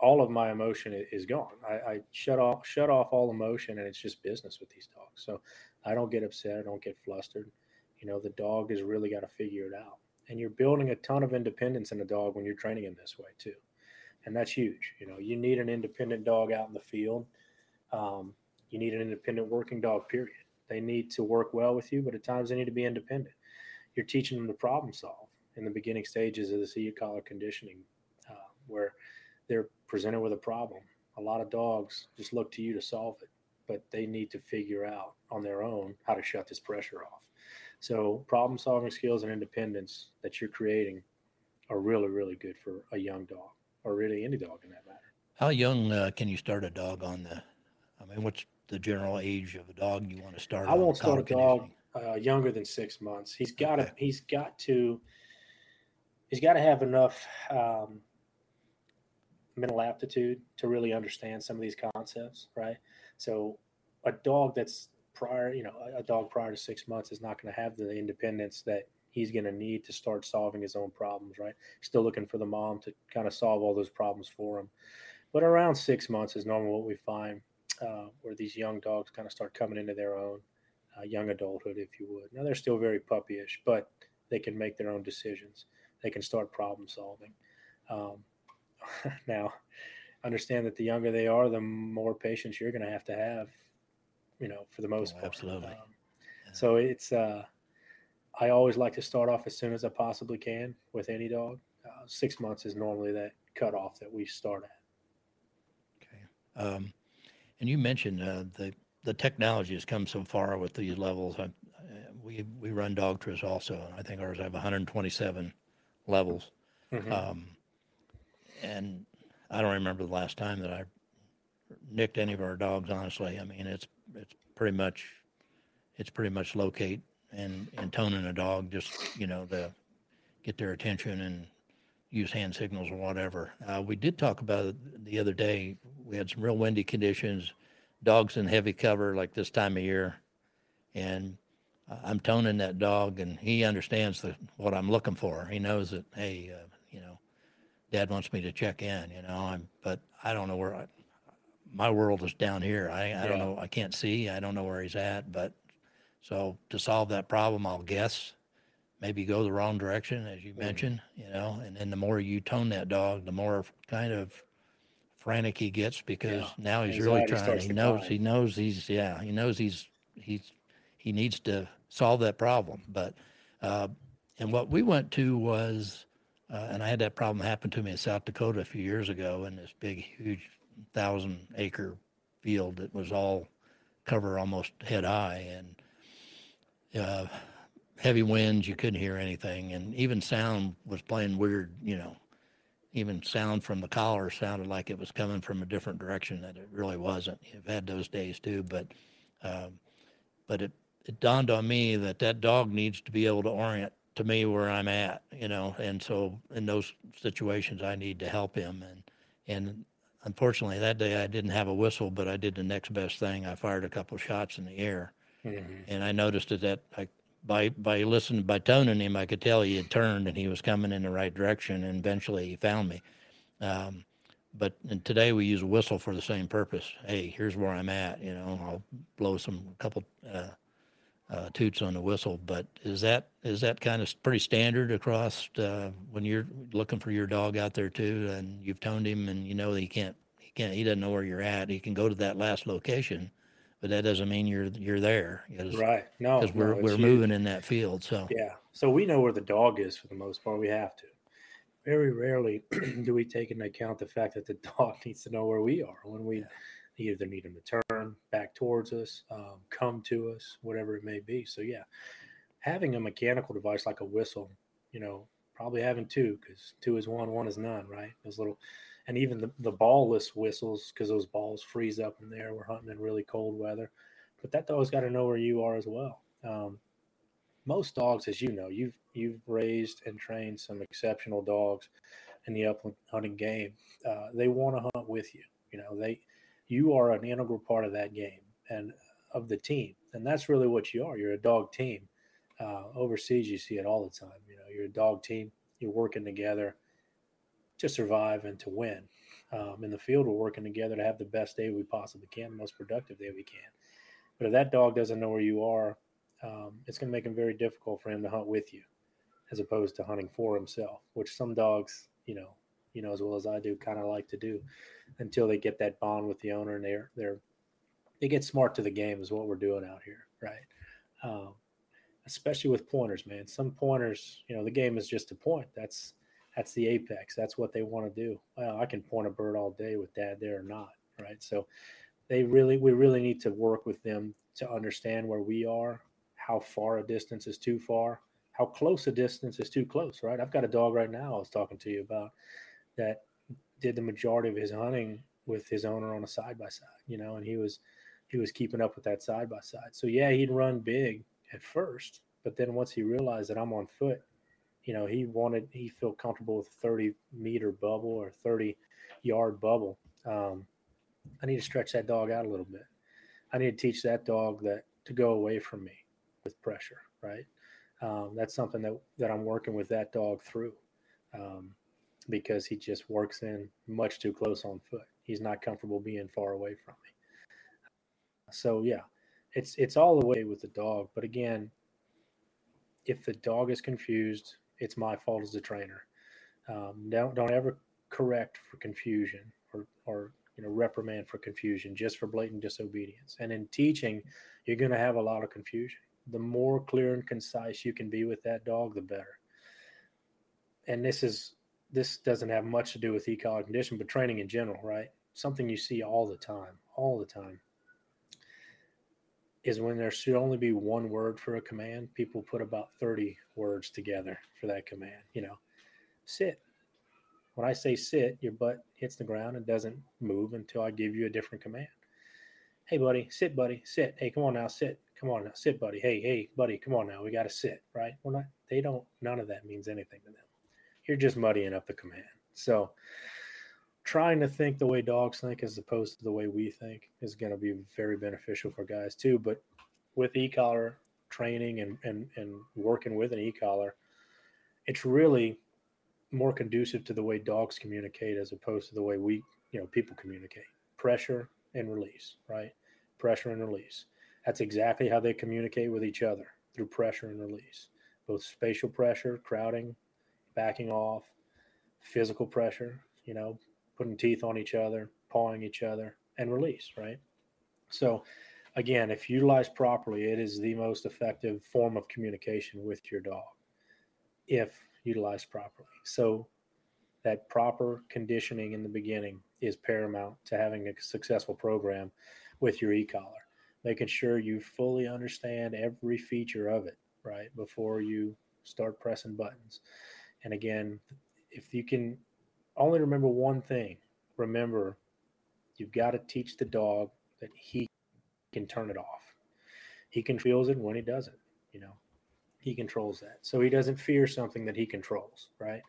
all of my emotion is gone. I, I, shut off shut off all emotion and it's just business with these dogs. So I don't get upset, I don't get flustered. You know, the dog has really got to figure it out. And you're building a ton of independence in a dog when you're training him this way too. And that's huge. You know, you need an independent dog out in the field. Um, you need an independent working dog, period. They need to work well with you, but at times they need to be independent. You're teaching them to problem solve in the beginning stages of the e-collar conditioning, uh, where they're presented with a problem. A lot of dogs just look to you to solve it, but they need to figure out on their own how to shut this pressure off. So, problem solving skills and independence that you're creating are really, really good for a young dog or really any dog in that matter. How young uh, can you start a dog on the? I mean, what's the general age of a dog you want to start? I won't start a dog uh, younger than six months. He's got to. He's got to. He's got to have enough um, mental aptitude to really understand some of these concepts, right? So, a dog that's prior, you know, a dog prior to six months is not going to have the independence that he's going to need to start solving his own problems, right? Still looking for the mom to kind of solve all those problems for him. But around six months is normally what we find uh, where these young dogs kind of start coming into their own uh, young adulthood, if you would. Now they're still very puppyish, but they can make their own decisions. They can start problem solving. Um, now, understand that the younger they are, the more patience you're going to have to have. You know, for the most oh, part. Absolutely. Um, yeah. So it's. Uh, I always like to start off as soon as I possibly can with any dog. Uh, six months is normally that cutoff that we start at. Okay. Um, and you mentioned uh, the the technology has come so far with these levels. I, we we run Dogtras also, and I think ours have 127 levels. Mm-hmm. Um, and I don't remember the last time that I nicked any of our dogs. Honestly, I mean it's it's pretty much it's pretty much locate and and toning a dog just you know to get their attention and use hand signals or whatever. Uh, we did talk about it the other day. We had some real windy conditions, dogs in heavy cover like this time of year, and I'm toning that dog, and he understands the, what I'm looking for. He knows that hey, uh, you know, Dad wants me to check in. You know, I'm, but I don't know where. I, my world is down here. I, I yeah. don't know. I can't see. I don't know where he's at. But so to solve that problem, I'll guess maybe go the wrong direction, as you mm-hmm. mentioned, you know, and then the more you tone that dog, the more kind of frantic he gets because yeah. now he's Anxiety really trying. He knows, climb. he knows he's, yeah, he knows he's, he's, he needs to solve that problem. But, uh, and what we went to was, uh, and I had that problem happen to me in South Dakota a few years ago in this big, huge thousand acre field that was all cover almost head high. And, uh, heavy winds, you couldn't hear anything, and even sound was playing weird. You know, even sound from the collar sounded like it was coming from a different direction that it really wasn't. You've had those days too, but um, but it it dawned on me that that dog needs to be able to orient to me where I'm at, you know, and so in those situations I need to help him and and unfortunately that day I didn't have a whistle, but I did the next best thing. I fired a couple shots in the air, mm-hmm. and I noticed that I by by listening by toning him, I could tell he had turned and he was coming in the right direction, and eventually he found me. Um, but today we use a whistle for the same purpose. Hey, here's where I'm at. You know, I'll blow some couple uh, uh, toots on the whistle. But is that is that kind of pretty standard across uh, when you're looking for your dog out there too, and you've toned him, and you know he can't he can't he doesn't know where you're at. He can go to that last location, but that doesn't mean you're you're there. Right. No, because we're no, we're moving in that field. So yeah. So we know where the dog is for the most part. We have to. Very rarely do we take into account the fact that the dog needs to know where we are when we yeah. Either need him to turn back towards us, um, come to us, whatever it may be. So yeah, having a mechanical device like a whistle, you know, probably having two because two is one, one is none, right? Those little and even the, the ballless whistles because those balls freeze up in there. We're hunting in really cold weather, but that dog's got to know where you are as well. Um, most dogs, as you know, you've you've raised and trained some exceptional dogs in the upland hunting game. Uh, they want to hunt with you. You know, they you are an integral part of that game and of the team, and that's really what you are. You're a dog team. Uh, overseas, you see it all the time. You know, you're a dog team. You're working together to survive and to win. Um, in the field, we're working together to have the best day we possibly can, the most productive day we can. But if that dog doesn't know where you are, um, it's going to make him very difficult for him to hunt with you, as opposed to hunting for himself, which some dogs, you know, you know as well as I do, kind of like to do, until they get that bond with the owner and they're they're they get smart to the game is what we're doing out here, right? Um, especially with pointers, man. Some pointers, you know, the game is just a point. That's that's the apex. That's what they want to do. Well, I can point a bird all day with dad there or not, right? So they really, we really need to work with them to understand where we are, how far a distance is too far, how close a distance is too close, right? I've got a dog right now I was talking to you about that did the majority of his hunting with his owner on a side by side, you know, and he was he was keeping up with that side by side. So yeah, he'd run big at first, but then once he realized that I'm on foot, you know, he wanted he felt comfortable with a 30 meter bubble or 30 yard bubble. Um, I need to stretch that dog out a little bit. I need to teach that dog that to go away from me with pressure, right? Um, that's something that, that I'm working with that dog through um, because he just works in much too close on foot. He's not comfortable being far away from me. So yeah, it's it's all the way with the dog. But again, if the dog is confused, it's my fault as a trainer. Um, don't don't ever correct for confusion or or you know reprimand for confusion just for blatant disobedience. And in teaching, you're going to have a lot of confusion. The more clear and concise you can be with that dog, the better. And this is this doesn't have much to do with e-collar condition, but training in general, right? Something you see all the time, all the time is when there should only be one word for a command, people put about 30 words together for that command. You know, sit. When I say sit, your butt hits the ground and doesn't move until I give you a different command. Hey, buddy, sit, buddy, sit. Hey, come on now, sit. Come on now, sit, buddy. Hey, hey, buddy, come on now. We got to sit, right? Well, not, they don't, none of that means anything to them. You're just muddying up the command. So, trying to think the way dogs think as opposed to the way we think is going to be very beneficial for guys too. But with e-collar training and, and, and working with an e-collar, it's really more conducive to the way dogs communicate as opposed to the way we, you know, people communicate. Pressure and release, right? Pressure and release. That's exactly how they communicate with each other through pressure and release. Both spatial pressure, crowding, backing off, physical pressure, you know, putting teeth on each other, pawing each other, and release, right? So, again, if utilized properly, it is the most effective form of communication with your dog if utilized properly. So, that proper conditioning in the beginning is paramount to having a successful program with your e collar, making sure you fully understand every feature of it, right? Before you start pressing buttons. And again, if you can only remember one thing, remember you've got to teach the dog that he can turn it off. He controls it when he doesn't, you know. He controls that. So he doesn't fear something that he controls, right?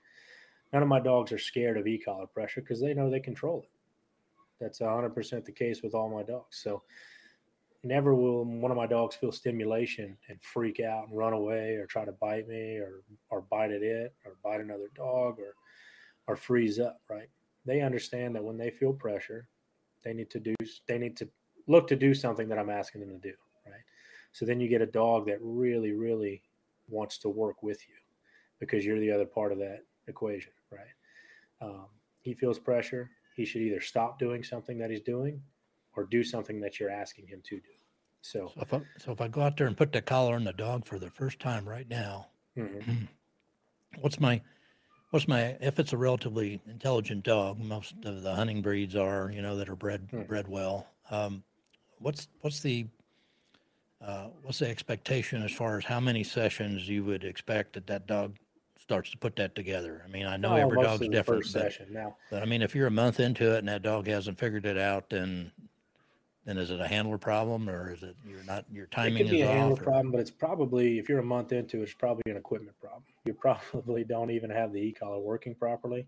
None of my dogs are scared of e-collar pressure because they know they control it. That's 100% the case with all my dogs. So never will one of my dogs feel stimulation and freak out and run away or try to bite me or or bite at it or bite another dog or or freeze up, right? They understand that when they feel pressure, they need to do they need to look to do something that I'm asking them to do, right? So then you get a dog that really really wants to work with you because you're the other part of that equation, right? Um, he feels pressure. He should either stop doing something that he's doing or do something that you're asking him to do. So, So if I, so if I go out there and put the collar on the dog for the first time right now, mhm. what's my, what's my, if it's a relatively intelligent dog, most of the hunting breeds are, you know, that are bred, Hmm. bred well. Um, what's, what's the, uh, what's the expectation as far as how many sessions you would expect that that dog starts to put that together? I mean, I know Oh, every dog's different, but, session. Now, but I mean, if you're a month into it and that dog hasn't figured it out, then, then is it a handler problem or is it, you're not, your timing? it could be a handler or- problem, but it's probably if you're a month into it, it's probably an equipment problem. You probably don't even have the e-collar working properly.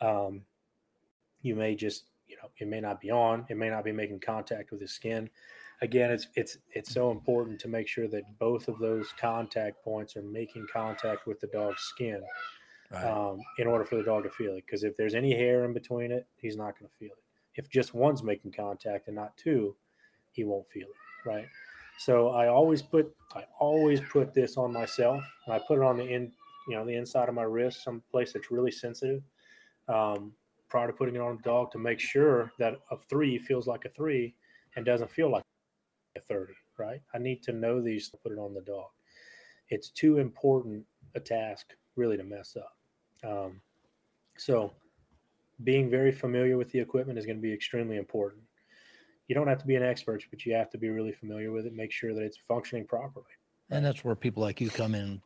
Um, you may just, you know, it may not be on. It may not be making contact with the skin. Again, it's it's it's so important to make sure that both of those contact points are making contact with the dog's skin Right. um, in order for the dog to feel it. Because if there's any hair in between it, he's not going to feel it. If just one's making contact and not two, he won't feel it. Right. So I always put I always put this on myself, I put it on the in you know the inside of my wrist, some place that's really sensitive. Um, prior to putting it on the dog to make sure that a three feels like a three and doesn't feel like a 30 right i need to know these to put it on the dog it's too important a task really to mess up um, so being very familiar with the equipment is going to be extremely important you don't have to be an expert but you have to be really familiar with it make sure that it's functioning properly And that's where people like you come in,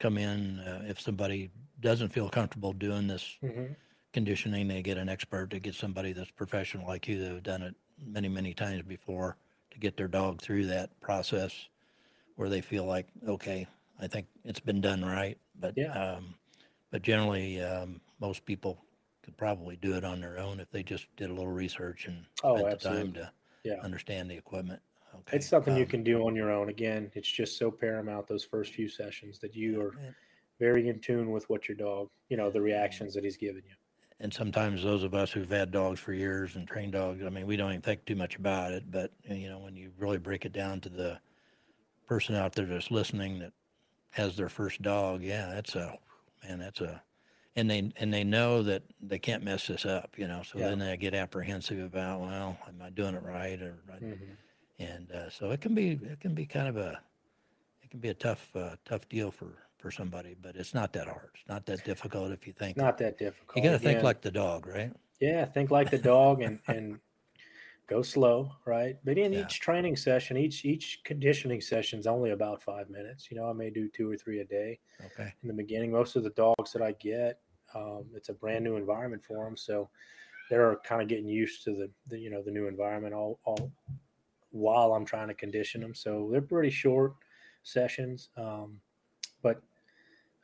come in. Uh, if somebody doesn't feel comfortable doing this mm-hmm. conditioning, they get an expert. They get somebody that's professional like you that have done it many, many times before to get their dog through that process where they feel like, okay, I think it's been done right. But Yeah. um, but generally, um, most people could probably do it on their own if they just did a little research and Oh, spent the time to yeah understand the equipment. Okay. it's something you um, can do on your own again it's just so paramount those first few sessions that you are very in tune with what your dog you know the reactions that he's giving you and sometimes those of us who've had dogs for years and trained dogs, I mean, we don't even think too much about it. But uh, you know, when you really break it down to the person out there that's listening that has their first dog, yeah, that's a man, that's a, and they and they know that they can't mess this up, you know. So Yeah. then they get apprehensive about, well, am I doing it right? Or Mhm. and uh, so it can be it can be kind of a it can be a tough uh, tough deal for for somebody, but it's not that hard. It's not that difficult if you think. not that difficult you got to think like the dog, right? yeah think like the dog and and go slow right? But in Yeah. each training session each each conditioning session is only about five minutes. You know i may do two or three a day Okay. in the beginning. Most of the dogs that i get um, it's a brand new environment for them so they're kind of getting used to the, the you know the new environment all, all while i'm trying to condition them so they're pretty short sessions um, but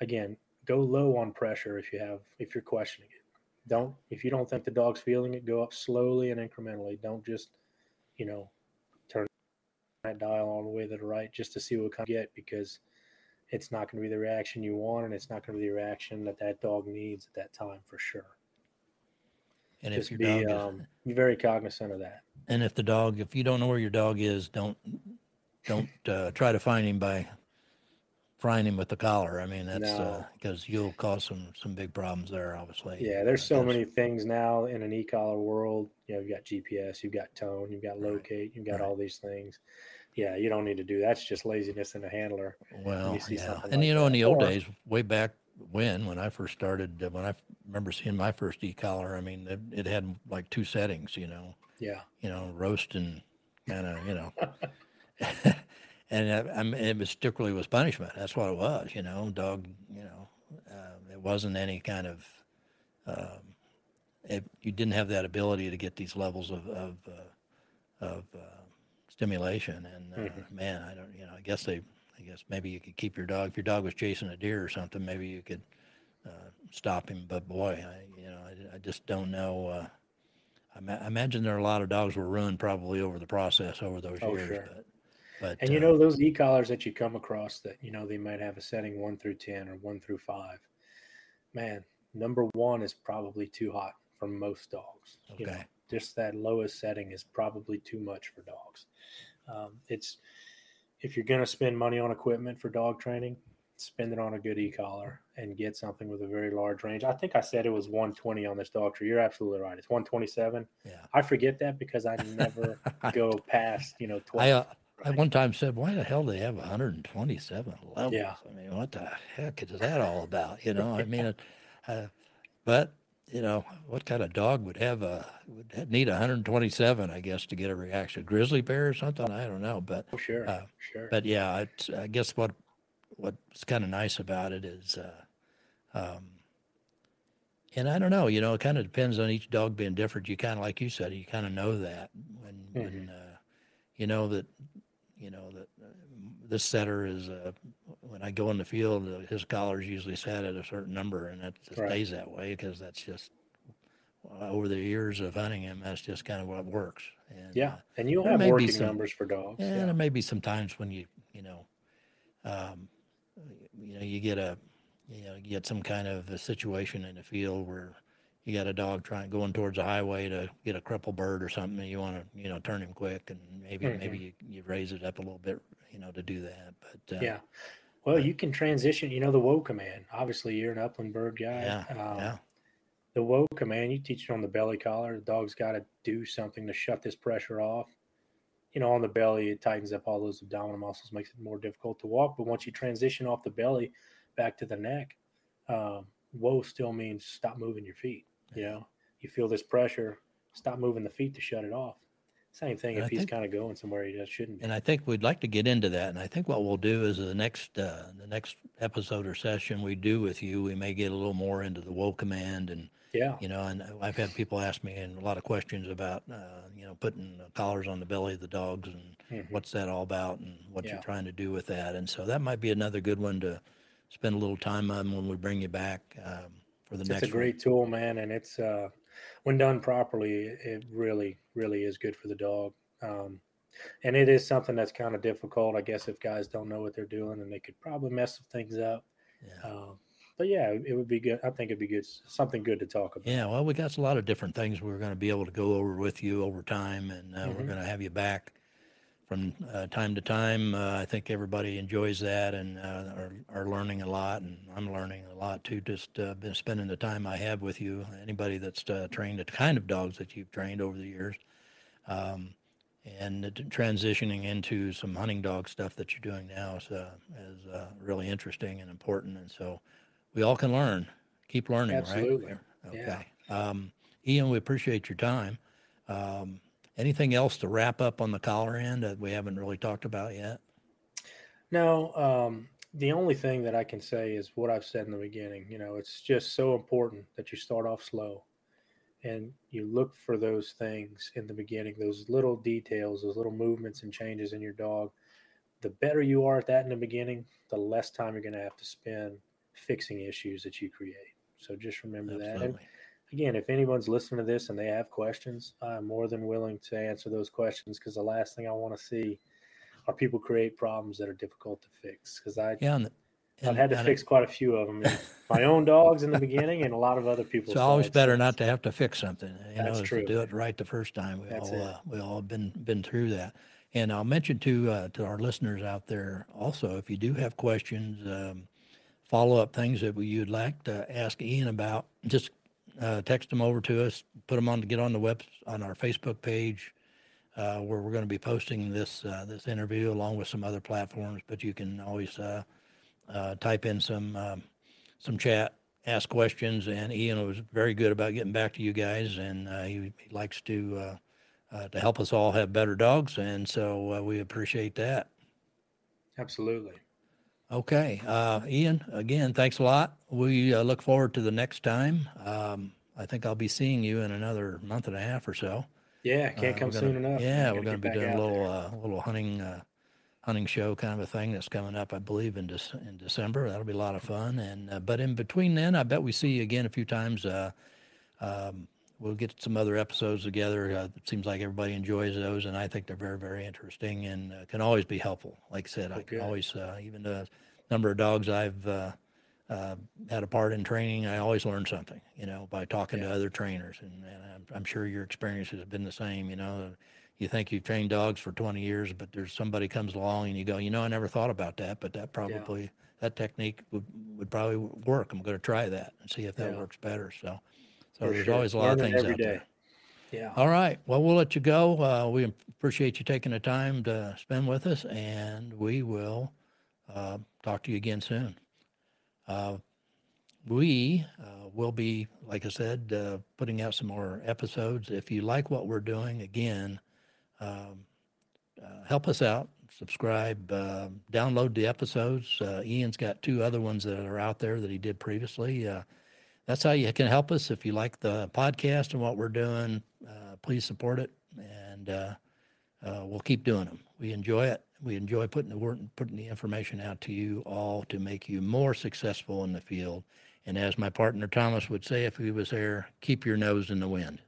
again go low on pressure if you have if you're questioning it don't if you don't think the dog's feeling it go up slowly and incrementally. Don't just you know turn that dial all the way to the right just to see what kind of get because it's not going to be the reaction you want and it's not going to be the reaction that that dog needs at that time for sure. And if just your be um, be very cognizant of that. And if the dog, if you don't know where your dog is, don't don't uh, try to find him by frying him with the collar. I mean, that's No. because you'll cause some some big problems there. Obviously. yeah there's so many things now in an e-collar world you know you've got gps you've got tone you've got Right. locate you've got Right. all these things yeah you don't need to do that's just laziness in a handler Well, see yeah, and like you know, in the old Or- days, way back when, when I first started, uh, when I remember seeing my first e-collar, I mean, it, it had like two settings, you know, yeah you know, roast and kind of, you know, and I, I mean, it was strictly was punishment. That's what it was, you know. Dog, you know, uh, it wasn't any kind of. Um, it, you didn't have that ability to get these levels of of, uh, of uh, stimulation, and uh, Mhm. man, I don't, you know, I guess they, I guess maybe you could keep your dog if your dog was chasing a deer or something. Maybe you could uh, stop him, but boy, I, you know, I, I just don't know. Uh, I, ma- I imagine there are a lot of dogs were ruined probably over the process over those Oh, years, sure. but. But, And you uh, know those e-collars that you come across that you know they might have a setting one through ten or one through five. Man, number one is probably too hot for most dogs. You know, Okay. just that lowest setting is probably too much for dogs. Um, it's if you're going to spend money on equipment for dog training, spend it on a good e-collar and get something with a very large range. I think I said it was 120 on this Dogtra. You're absolutely right. It's 127. yeah. I forget that because I never go past you know 12. I, uh, I one time said, "Why the hell do they have 127 levels? Yeah. I mean, what the heck is that all about? You know, I mean, it, uh, but you know, what kind of dog would have a would need 127? I guess to get a reaction, grizzly bear or something. I don't know, but Oh, sure, uh, sure. but yeah, it's, I guess what what's kind of nice about it is, uh, um, and I don't know, you know, it kind of depends on each dog being different. You kind of like you said, you kind of know that when when Mhm. uh, you know that you know that uh, this setter is uh, when I go in the field, uh, his collar's usually set at a certain number, and Right. stays that way because that's just uh, over the years of hunting him, that's just kind of what works. And, Yeah, and you'll have working some- numbers for dogs. yeah, Yeah, there may be some times when you, you know, um, you know, you get a, you know, you get some kind of a situation in the field where you got a dog trying going towards a highway to get a crippled bird or something, and you want to, you know, turn him quick, and maybe maybe you, you raise it up a little bit, you know, to do that. But uh, yeah. Well, you can transition. You know the whoa command. Obviously, you're an upland bird guy. yeah, Um, yeah, The whoa command. You teach it on the belly collar. The dog's got to do something to shut this pressure off. You know, on the belly, it tightens up all those abdominal muscles, makes it more difficult to walk. But once you transition off the belly back to the neck, um, whoa still means stop moving your feet. You know, you feel this pressure, stop moving the feet to shut it off. Same thing And if I he's think- kind of going somewhere he just shouldn't be. And I think we'd like to get into that. And I think what we'll do is the next uh, the next episode or session we do with you, we may get a little more into the whoa command and Yeah. you know, and I've had people ask me and a lot of questions about, uh, you know, putting collars on the belly of the dogs and Mhm. what's that all about and what Yeah. you're trying to do with that. And so that might be another good one to spend a little time on when we bring you back um, for the It's, next it's a great tool, man, and it's uh, when done properly, it really, really is good for the dog. Um, and it is something that's kind of difficult, I guess, if guys don't know what they're doing, and they could probably mess things up. Yeah. Um, but yeah, it would be good. I think it'd be good, something good to talk about. Yeah, well, we got a lot of different things we're going to be able to go over with you over time, and uh, we're Mhm. going to have you back from uh, time to time. Uh, I think everybody enjoys that and uh, are, are learning a lot, and I'm learning a lot too. Just uh, been spending the time I have with you. Anybody that's uh, trained the kind of dogs that you've trained over the years, um, and transitioning into some hunting dog stuff that you're doing now is, uh, is uh, really interesting and important. And so we all can learn. Keep learning, Absolutely. right? Yeah. Okay. Um, Ian, we appreciate your time. Um, anything else to wrap up on the collar end that we haven't really talked about yet? No, um, the only thing that I can say is what I've said in the beginning. You know, it's just so important that you start off slow and you look for those things in the beginning, those little details, those little movements and changes in your dog. The better you are at that in the beginning, the less time you're going to have to spend fixing issues that you create. So just remember that. And Absolutely. Again, if anyone's listening to this and they have questions, I'm more than willing to answer those questions because the last thing I want to see are people create problems that are difficult to fix. Because I Yeah. And, I've had to fix quite a few of them, my own dogs in the beginning, and a lot of other people's. It's always better not to have to fix something. You That's know, true. to do it right the first time. We That's all uh, we all been been through that. And I'll mention to uh, to our listeners out there also, if you do have questions, um, follow up things that you'd like to ask Ian about, just uh, text them over to us. Put them on to get on the web on our Facebook page. Uh, where we're going to be posting this uh, this interview along with some other platforms, but you can always uh, uh, type in some um, some chat, ask questions, and Ian was very good about getting back to you guys, and uh, he, he likes to to help us all have better dogs, and so we appreciate that. Absolutely. Okay. Uh, Ian, again, thanks a lot. We uh, look forward to the next time. Um, I think I'll be seeing you in another month and a half or so. Yeah, can't Uh, come gonna- soon enough. Yeah, we're going to be doing a little uh, little hunting uh, hunting show kind of a thing that's coming up, I believe, in Dec- in December. That'll be a lot of fun. And uh, but in between then, I bet we see you again a few times. Uh, um, we'll get some other episodes together. Uh, it seems like everybody enjoys those, and I think they're very very interesting and uh, can always be helpful. Like I said, I Oh, can always uh, even the number of dogs I've uh, uh, had a part in training, I always learn something, you know, by talking to other trainers. And, and I'm, I'm sure your experience has been the same, you know. You think you've trained dogs for 20 years, but there's somebody comes along and you go, you know, I never thought about that, but that probably, that technique would, would probably work. I'm going to try that and see if that Yeah. works better. So, so For there's sure. always a lot of things out day. there. Yeah. All right. Well, we'll let you go. Uh, we appreciate you taking the time to spend with us, and we will uh, talk to you again soon. Uh, we uh, will be, like I said, uh, putting out some more episodes. If you like what we're doing, again, um, uh, help us out. Subscribe, uh, download the episodes. Uh, Ian's got two other ones that are out there that he did previously. That's how you can help us. If you like the podcast and what we're doing, uh, please support it, and uh, uh, we'll keep doing them. We enjoy it. We enjoy putting the work, putting the information out to you all to make you more successful in the field. And as my partner Thomas would say if he was there, keep your nose in the wind.